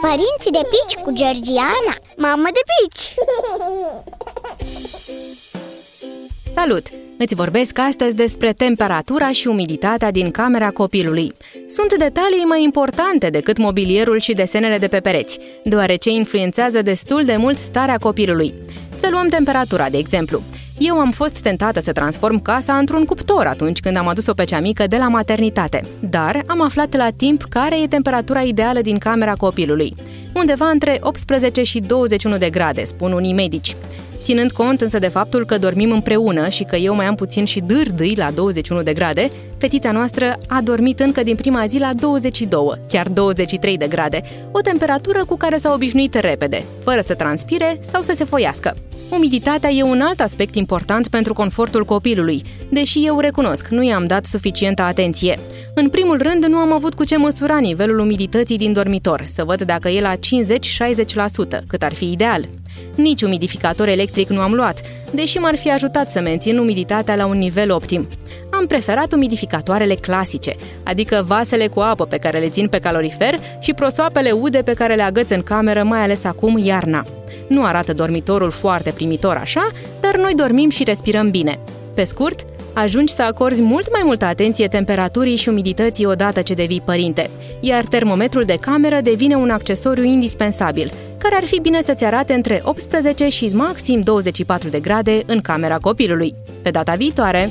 Părinții de pici cu Georgiana Mamă de pici! Salut! Îți vorbesc astăzi despre temperatura și umiditatea din camera copilului. Sunt detalii mai importante decât mobilierul și desenele de pe pereți, deoarece influențează destul de mult starea copilului. Să luăm temperatura, de exemplu. Eu am fost tentată să transform casa într-un cuptor atunci când am adus-o pe cea mică de la maternitate, dar am aflat la timp care e temperatura ideală din camera copilului. Undeva între 18 și 21 de grade, spun unii medici. Ținând cont însă de faptul că dormim împreună și că eu mai am puțin și dârdâi la 21 de grade, fetița noastră a dormit încă din prima zi la 22, chiar 23 de grade, o temperatură cu care s-a obișnuit repede, fără să transpire sau să se foiască. Umiditatea e un alt aspect important pentru confortul copilului, deși eu recunosc, nu i-am dat suficientă atenție. În primul rând, nu am avut cu ce măsura nivelul umidității din dormitor, să văd dacă e la 50-60%, cât ar fi ideal. Nici umidificator electric nu am luat, deși m-ar fi ajutat să mențin umiditatea la un nivel optim. Am preferat umidificatoarele clasice, adică vasele cu apă pe care le țin pe calorifer și prosoapele ude pe care le agăț în cameră, mai ales acum iarna. Nu arată dormitorul foarte primitor așa, dar noi dormim și respirăm bine. Pe scurt, ajungi să acorzi mult mai multă atenție temperaturii și umidității odată ce devii părinte, iar termometrul de cameră devine un accesoriu indispensabil, care ar fi bine să-ți arate între 18 și maxim 24 de grade în camera copilului. Pe data viitoare!